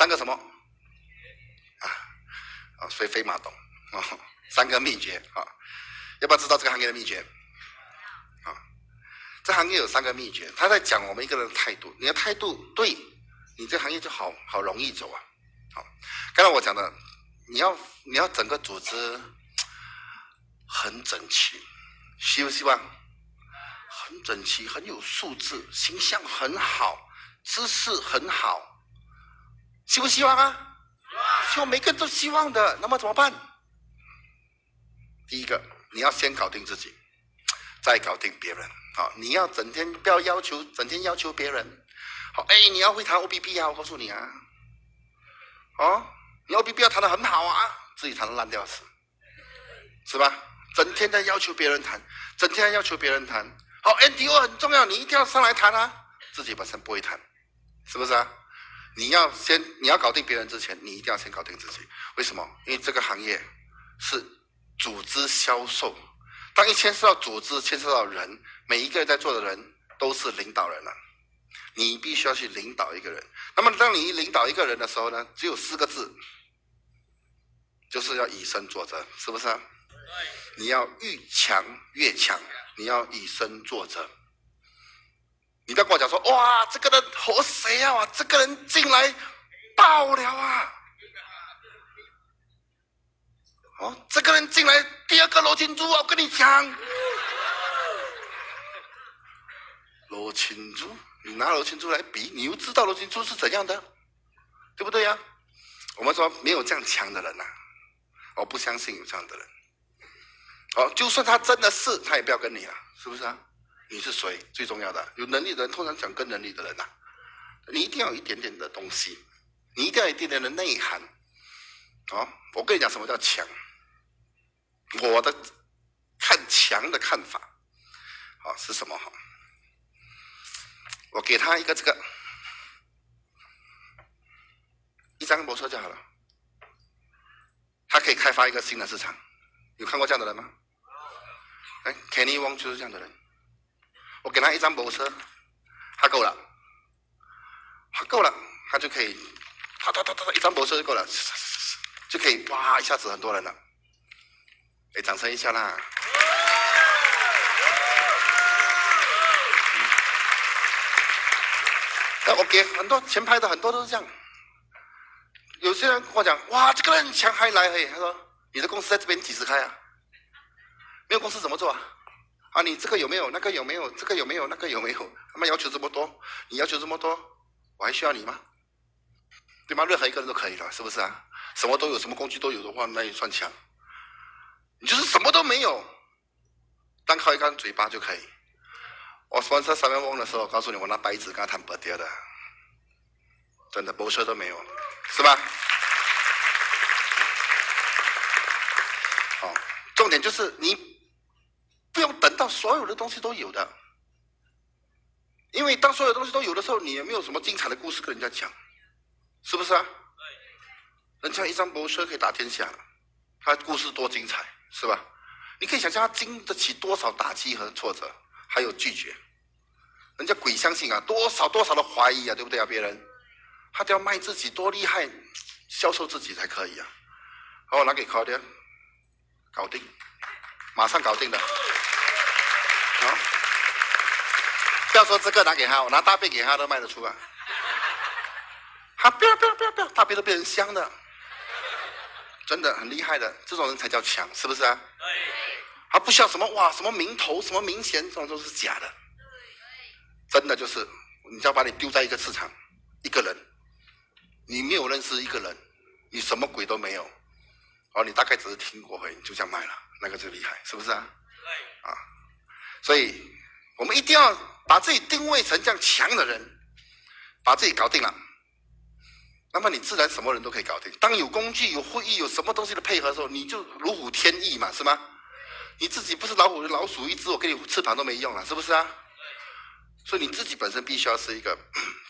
三个什么？啊啊，所以飞马懂啊，三个秘诀啊，要不要知道这个行业的秘诀？啊，这行业有三个秘诀，他在讲我们一个人的态度，你的态度对，你这行业就好好容易走啊。好，刚才我讲的，你要你要整个组织很整齐，希不希望？很整齐，很有素质，形象很好，姿势很好，希不希望啊？希望每个人都希望的。那么怎么办？第一个，你要先搞定自己，再搞定别人。好，你要整天不要要求，整天要求别人。好，哎，你要会弹 O B B 啊，我告诉你啊。哦，你 O B B 要弹的很好啊，自己弹的烂掉死，是吧？整天在要求别人弹，整天要求别人弹。好，N D O 很重要，你一定要上来弹啊！自己本身不会弹，是不是啊？你要先，你要搞定别人之前，你一定要先搞定自己。为什么？因为这个行业是组织销售，当一牵涉到组织、牵涉到人，每一个在做的人都是领导人了。你必须要去领导一个人。那么，当你领导一个人的时候呢？只有四个字，就是要以身作则，是不是？你要愈强越强。你要以身作则，你不要跟我讲说哇，这个人和谁啊？这个人进来爆了啊！哦，这个人进来第二个罗青珠啊！我跟你讲，罗青珠，你拿罗青珠来比，你又知道罗青珠是怎样的，对不对呀？我们说没有这样强的人呐，我不相信有这样的人。好，就算他真的是，他也不要跟你啊，是不是啊？你是谁？最重要的，有能力的人通常讲跟能力的人呐。你一定要有一点点的东西，你一定要有一点点的内涵。哦，我跟你讲，什么叫强？我的看强的看法，好是什么？哈，我给他一个这个一张摩托就好了，他可以开发一个新的市场。有看过这样的人吗？哎，Kenny Wong 就是这样的人。我给他一张摩托车，他够了，他够了，他就可以，他他他他一张摩托车就够了，就可以哇一下子很多人了。哎，掌声一下啦！哎，我给很多前排的很多都是这样。有些人跟我讲，哇，这个人强还来嘿，他说，你的公司在这边几时开啊？没有公司怎么做啊？啊，你这个有没有？那个有没有？这个有没有？那个有没有？他们要求这么多，你要求这么多，我还需要你吗？对吗？任何一个人都可以了，是不是啊？什么都有，什么工具都有的话，那也算强。你就是什么都没有，单靠一张嘴巴就可以。我翻车三万翁的时候，告诉你，我拿白纸跟他谈不掉的，真的，博车都没有，是吧？好，重点就是你。不用等到所有的东西都有的，因为当所有东西都有的时候，你也没有什么精彩的故事跟人家讲，是不是啊？人家一张博车可以打天下，他故事多精彩，是吧？你可以想象他经得起多少打击和挫折，还有拒绝，人家鬼相信啊，多少多少的怀疑啊，对不对啊？别人他都要卖自己多厉害，销售自己才可以啊。好，拿给 c u d 搞定，马上搞定的。好，不要说这个拿给他，我拿大便给他都卖得出啊！他不要不要不要不要，大便都变成香的，真的很厉害的，这种人才叫强，是不是啊？他不需要什么哇，什么名头，什么名衔，这种都是假的。真的就是，你只要把你丢在一个市场，一个人，你没有认识一个人，你什么鬼都没有，哦，你大概只是听过而已，就这样卖了，那个最厉害，是不是啊？啊。所以，我们一定要把自己定位成这样强的人，把自己搞定了，那么你自然什么人都可以搞定。当有工具、有会议、有什么东西的配合的时候，你就如虎添翼嘛，是吗？你自己不是老虎，老鼠一只，我给你翅膀都没用了，是不是啊？所以你自己本身必须要是一个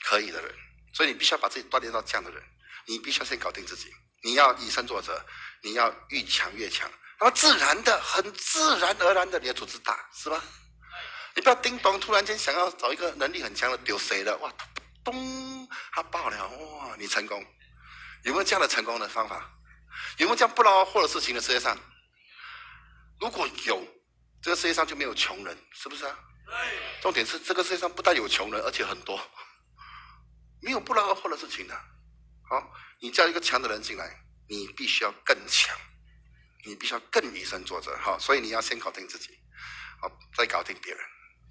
可以的人，所以你必须要把自己锻炼到这样的人，你必须要先搞定自己，你要以身作则，你要愈强越强，那么自然的、很自然而然的，你的组织大，是吧？你不要叮咚，突然间想要找一个能力很强的丢谁了？哇，咚，他爆了！哇，你成功，有没有这样的成功的方法？有没有这样不劳而获的事情的世界上？如果有，这个世界上就没有穷人，是不是啊？重点是这个世界上不但有穷人，而且很多，没有不劳而获的事情的。好，你叫一个强的人进来，你必须要更强，你必须要更以身作则。好，所以你要先搞定自己，好，再搞定别人。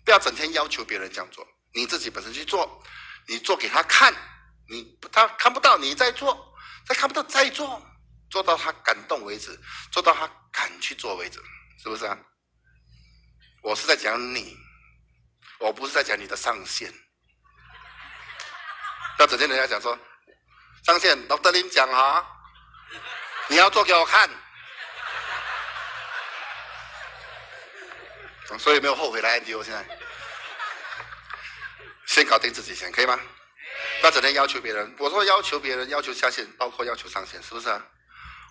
不要整天要求别人这样做，你自己本身去做，你做给他看，你他看不到你在做，他看不到再做，做到他感动为止，做到他敢去做为止，是不是啊？我是在讲你，我不是在讲你的上限。要整天人家讲说，上线老德林讲啊，你要做给我看，所以没有后悔来 NDO，现在，先搞定自己先，可以吗？不要整天要求别人。我说要求别人，要求下线，包括要求上线，是不是啊？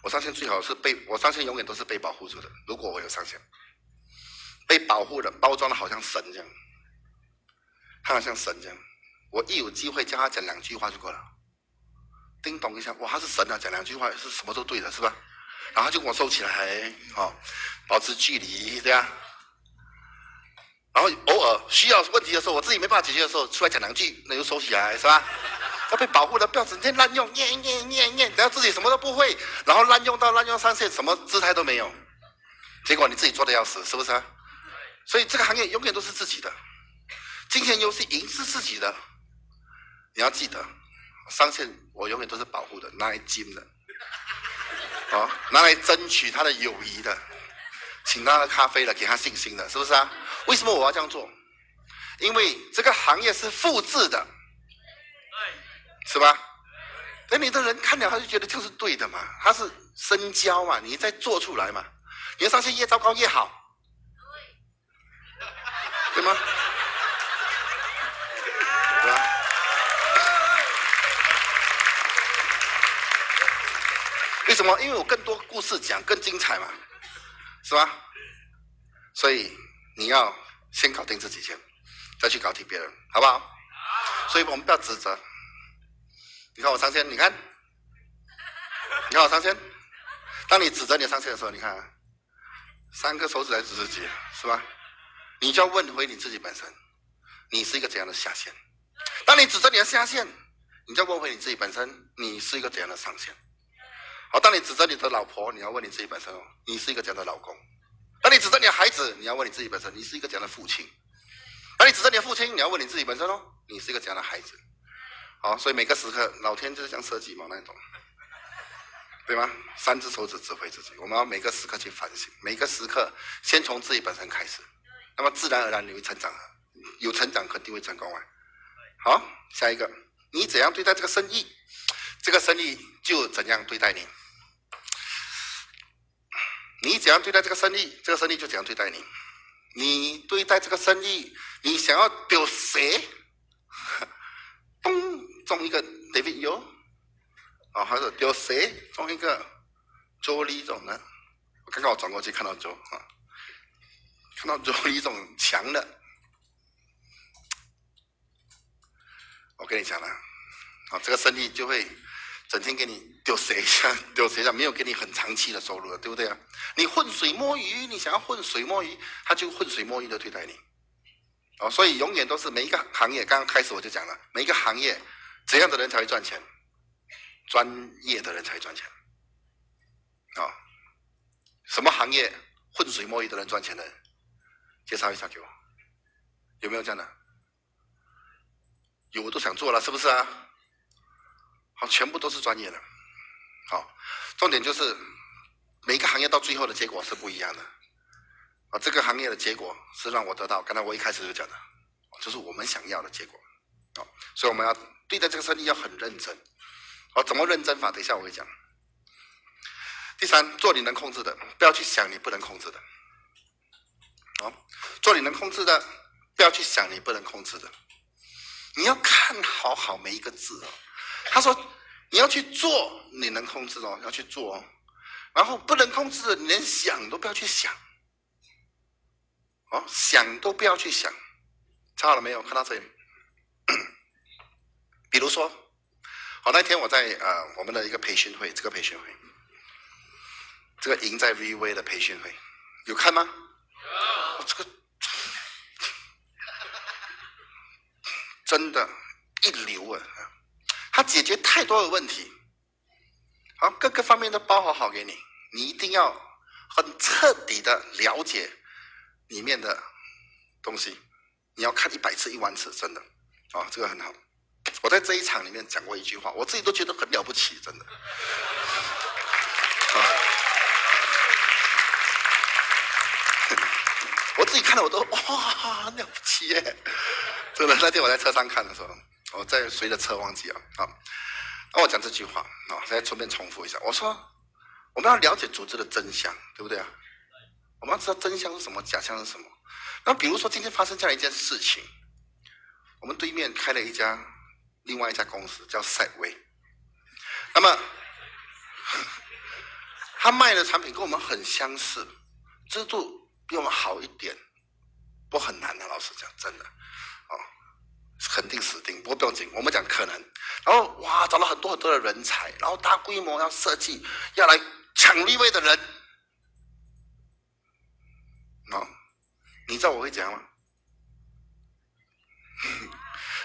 我上线最好是被我上线永远都是被保护住的。如果我有上线。被保护的，包装的好像神这样，他好像神这样。我一有机会叫他讲两句话就够了，叮咚一下，哇，他是神啊！讲两句话是什么都对的，是吧？然后就给我收起来，哦，保持距离，对啊。然后偶尔需要问题的时候，我自己没办法解决的时候，出来讲两句，那就收起来，是吧？要被保护的，不要整天滥用，念念念念，然后自己什么都不会，然后滥用到滥用上线，什么姿态都没有，结果你自己做的要死，是不是？所以这个行业永远都是自己的，金钱游戏赢是自己的，你要记得，上线我永远都是保护的，拿来金的，哦，拿来争取他的友谊的，请他喝咖啡的，给他信心的，是不是啊？为什么我要这样做？因为这个行业是复制的，是吧？等你的人看了他就觉得就是对的嘛，他是深交嘛，你再做出来嘛，你的上线越糟糕越好。对吗？为什么？因为我更多故事讲，更精彩嘛，是吧？所以你要先搞定自己先，再去搞定别人，好不好？所以我们不要指责。你看我上线，你看，你看我上线。当你指责你上线的时候，你看，三个手指来指自己，是吧？你就要问回你自己本身，你是一个怎样的下线？当你指责你的下线，你就要问回你自己本身，你是一个怎样的上线？好，当你指责你的老婆，你要问你自己本身哦，你是一个怎样的老公？当你指责你的孩子，你要问你自己本身，你是一个怎样的父亲？当你指责你的父亲，你要问你自己本身哦，你是一个怎样的孩子？好，所以每个时刻，老天就是这样设计嘛，那种，对吗？三只手指指挥自己，我们要每个时刻去反省，每个时刻先从自己本身开始。那么自然而然你会成长，有成长肯定会成功啊。好，下一个，你怎样对待这个生意，这个生意就怎样对待你。你怎样对待这个生意，这个生意就怎样对待你。你对待这个生意，你想要丢谁？嘣，中一个 David Yo，啊，还是丢谁中一个周李总呢？我刚刚我转过去看到周啊。看到有一种强的，我跟你讲了，啊，这个生意就会整天给你丢谁下丢谁下，没有给你很长期的收入了，对不对啊？你浑水摸鱼，你想要浑水摸鱼，他就浑水摸鱼的对待你，哦，所以永远都是每一个行业，刚刚开始我就讲了，每一个行业怎样的人才会赚钱？专业的人才会赚钱，啊，什么行业浑水摸鱼的人赚钱的？介绍一下给我，有没有这样的？有我都想做了，是不是啊？好，全部都是专业的。好，重点就是每个行业到最后的结果是不一样的。啊，这个行业的结果是让我得到，刚才我一开始就讲的，就是我们想要的结果。好，所以我们要对待这个生意要很认真。好，怎么认真法？等一下我会讲。第三，做你能控制的，不要去想你不能控制的。哦，做你能控制的，不要去想你不能控制的。你要看好好每一个字哦。他说你要去做你能控制哦，要去做哦。然后不能控制的，你连想都不要去想。哦，想都不要去想。查好了没有？看到这里。比如说，好，那天我在呃我们的一个培训会，这个培训会，这个赢在 V 的培训会，有看吗？有。这个 真的，一流啊！他解决太多的问题，好，各个方面都包好好给你，你一定要很彻底的了解里面的东西，你要看一百次、一万次，真的，啊，这个很好。我在这一场里面讲过一句话，我自己都觉得很了不起，真的。啊 我自己看了我都哇，很了不起耶！真的，那天我在车上看的时候，我在随着车忘记了啊。那我讲这句话啊，再顺便重复一下，我说我们要了解组织的真相，对不对啊？我们要知道真相是什么，假象是什么。那比如说今天发生这样一件事情，我们对面开了一家。另外一家公司叫赛威，那么他卖的产品跟我们很相似，制度比我们好一点，不很难的。老实讲，真的，肯定死定。不过不用紧，我们讲可能。然后哇，找了很多很多的人才，然后大规模要设计，要来抢立位的人，哦，你知道我会怎样吗？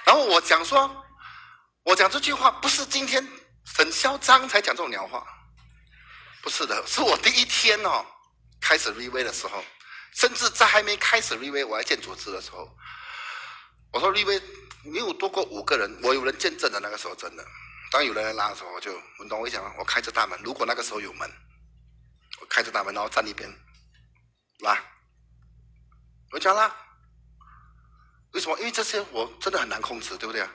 然后我讲说。我讲这句话不是今天很嚣张才讲这种鸟话，不是的，是我第一天哦开始 V V 的时候，甚至在还没开始 V V 我要建组织的时候，我说因为没有多过五个人，我有人见证的那个时候真的，当有人来拉的时候，我就你懂我意思吗？我开着大门，如果那个时候有门，我开着大门然后站一边拉，我讲拉，为什么？因为这些我真的很难控制，对不对啊？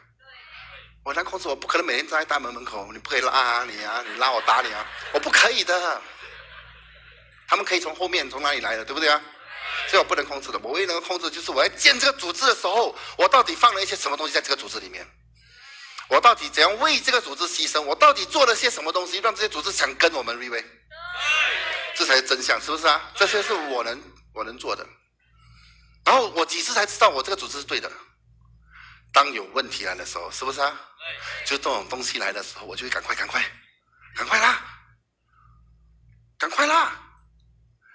我难控制，我不可能每天站在大门门口，你不可以拉啊你啊，你拉我打你啊，我不可以的。他们可以从后面从哪里来的，对不对啊？所以我不能控制的。我唯一能够控制就是我要建这个组织的时候，我到底放了一些什么东西在这个组织里面？我到底怎样为这个组织牺牲？我到底做了些什么东西，让这些组织想跟我们 r e 这才是真相，是不是啊？这些是我能我能做的。然后我几次才知道我这个组织是对的。当有问题来的时候，是不是啊？就这种东西来的时候，我就会赶快、赶快、赶快啦，赶快啦！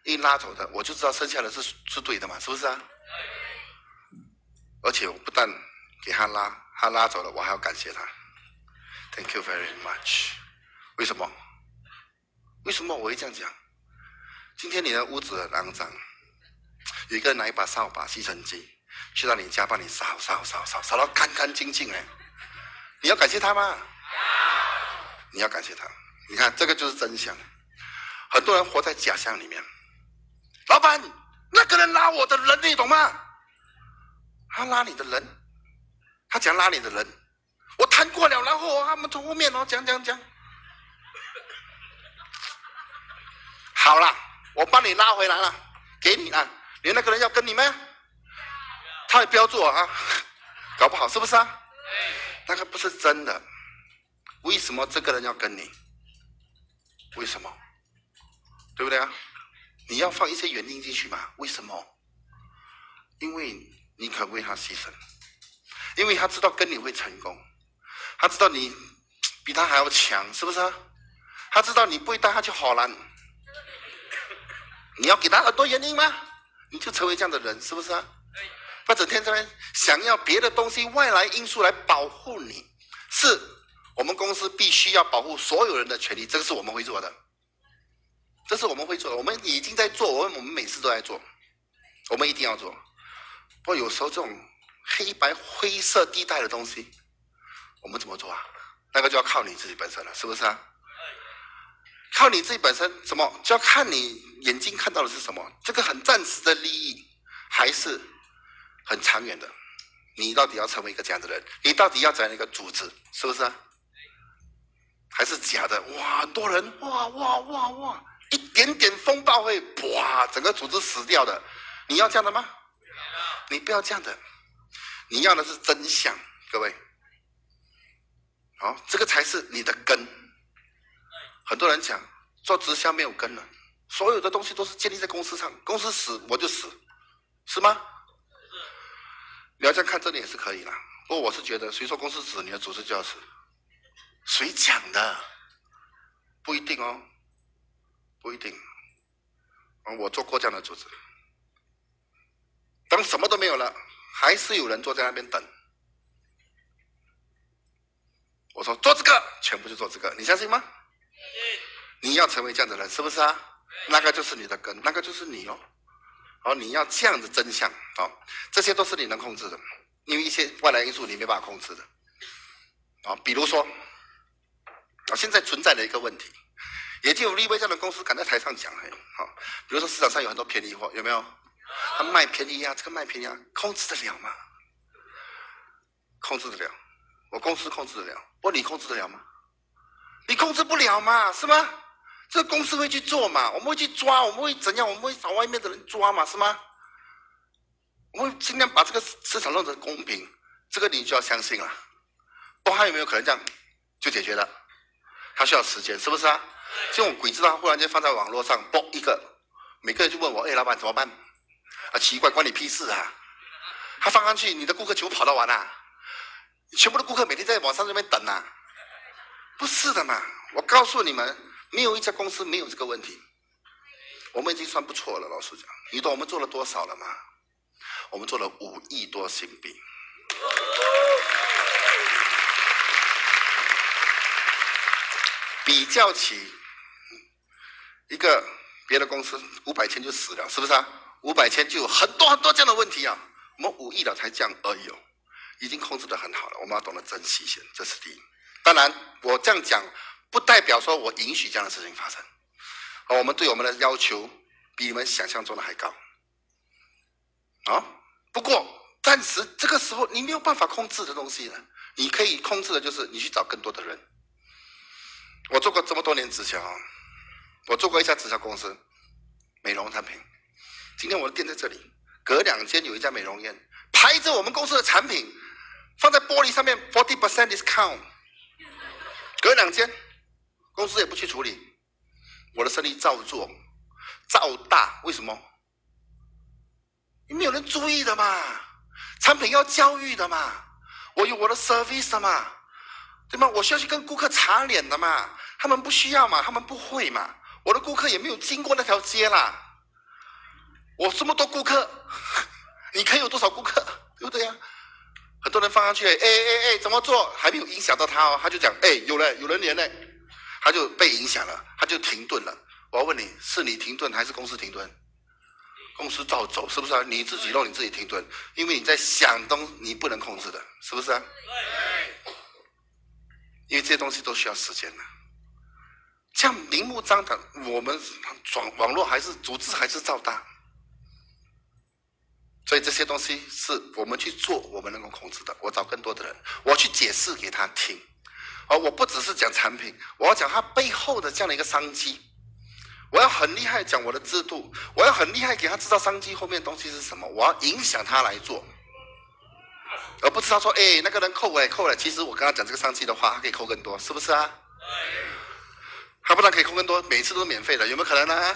一拉走的，我就知道剩下的是是对的嘛，是不是啊？而且我不但给他拉，他拉走了，我还要感谢他。Thank you very much。为什么？为什么我会这样讲？今天你的屋子很肮脏，有一个人拿一把扫把、吸尘机。去到你家帮你扫扫扫扫扫到干干净净哎，你要感谢他吗？你要感谢他。你看这个就是真相。很多人活在假象里面。老板，那个人拉我的人，你懂吗？他拉你的人，他讲拉你的人，我谈过了，然后他们从后面哦讲讲讲。好了，我帮你拉回来了，给你了。你那个人要跟你们。他也标注啊，搞不好是不是啊？那个不是真的。为什么这个人要跟你？为什么？对不对啊？你要放一些原因进去嘛？为什么？因为你肯为他牺牲，因为他知道跟你会成功，他知道你 比他还要强，是不是啊？他知道你不会带他去好了，你要给他很多原因吗？你就成为这样的人，是不是啊？不整天这边想要别的东西、外来因素来保护你，是我们公司必须要保护所有人的权利，这个是我们会做的，这是我们会做的，我们已经在做，我们我们每次都在做，我们一定要做。不过有时候这种黑白灰色地带的东西，我们怎么做啊？那个就要靠你自己本身了，是不是啊？靠你自己本身，什么就要看你眼睛看到的是什么？这个很暂时的利益，还是？很长远的，你到底要成为一个这样的人？你到底要怎样一个组织？是不是？还是假的？哇，多人，哇哇哇哇，一点点风暴会，哇，整个组织死掉的。你要这样的吗？你不要这样的，你要的是真相，各位。好，这个才是你的根。很多人讲做直销没有根了，所有的东西都是建立在公司上，公司死我就死，是吗？你要这样看，这里也是可以的。不过我是觉得，谁说公司死，你的组织就要死？谁讲的？不一定哦，不一定。我做过这样的组织，当什么都没有了，还是有人坐在那边等。我说做这个，全部就做这个，你相信吗？你要成为这样的人，是不是啊？那个就是你的根，那个就是你哦。哦，你要这样的真相哦，这些都是你能控制的，因为一些外来因素你没办法控制的。啊，比如说，啊，现在存在的一个问题，也就有立威这样的公司敢在台上讲，哎，好，比如说市场上有很多便宜货，有没有？他卖便宜啊，这个卖便宜啊，控制得了吗？控制得了，我公司控制得了，不过你控制得了吗？你控制不了嘛，是吗？这个公司会去做嘛？我们会去抓，我们会怎样？我们会找外面的人抓嘛？是吗？我们尽量把这个市场弄得公平，这个你就要相信了。不，还有没有可能这样就解决了？它需要时间，是不是啊？这种鬼知道，忽然间放在网络上，啵一个，每个人就问我：“哎，老板怎么办？”啊，奇怪，关你屁事啊！他放上去，你的顾客全部跑到完了，全部的顾客每天在网上那边等啊。不是的嘛，我告诉你们，没有一家公司没有这个问题。我们已经算不错了，老实讲。你懂我们做了多少了吗？我们做了五亿多新币。比较起一个别的公司，五百千就死了，是不是啊？五百千就有很多很多这样的问题啊。我们五亿了才这样而已哦，已经控制的很好了。我们要懂得珍惜先，这是第一。当然，我这样讲不代表说我允许这样的事情发生。我们对我们的要求比你们想象中的还高。啊，不过暂时这个时候你没有办法控制的东西呢，你可以控制的就是你去找更多的人。我做过这么多年直销，我做过一家直销公司，美容产品。今天我的店在这里，隔两间有一家美容院，拍着我们公司的产品放在玻璃上面，forty percent discount。隔两间，公司也不去处理，我的生意照做，照大。为什么？没有人注意的嘛，产品要教育的嘛，我有我的 service 的嘛，对吗？我需要去跟顾客擦脸的嘛，他们不需要嘛，他们不会嘛，我的顾客也没有经过那条街啦。我这么多顾客，你可以有多少顾客，对不对呀？很多人放上去，哎哎哎，怎么做还没有影响到他哦，他就讲，哎，有了，有人连呢，他就被影响了，他就停顿了。我要问你，是你停顿还是公司停顿？公司照走，是不是啊？你自己让你自己停顿，因为你在想东你不能控制的，是不是啊？因为这些东西都需要时间的。这样明目张胆，我们网网络还是组织还是照大。所以这些东西是我们去做，我们能够控制的。我找更多的人，我去解释给他听。而我不只是讲产品，我要讲它背后的这样的一个商机。我要很厉害讲我的制度，我要很厉害给他制造商机。后面东西是什么？我要影响他来做，而不是他说：“哎，那个人扣哎扣了。”其实我跟他讲这个商机的话，他可以扣更多，是不是啊？他不但可以扣更多，每次都是免费的，有没有可能呢？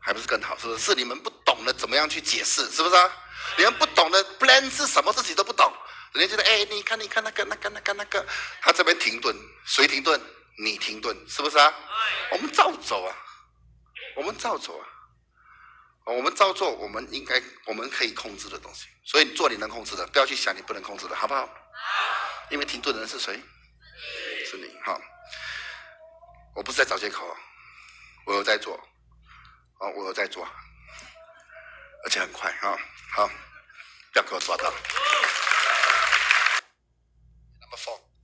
还不是更好，是不是？是你们不懂得怎么样去解释，是不是啊？你们不懂得 plan 是什么，自己都不懂。人家觉得，哎，你看，你看那个，那个，那个，那个，他这边停顿，谁停顿？你停顿，是不是啊？我们照走啊，我们照走啊，我们照做，我们应该，我们可以控制的东西。所以做你能控制的，不要去想你不能控制的，好不好？因为停顿的人是谁？是你，哈。我不是在找借口我有在做啊我有在做而且很快啊好不要给我刷到。Number four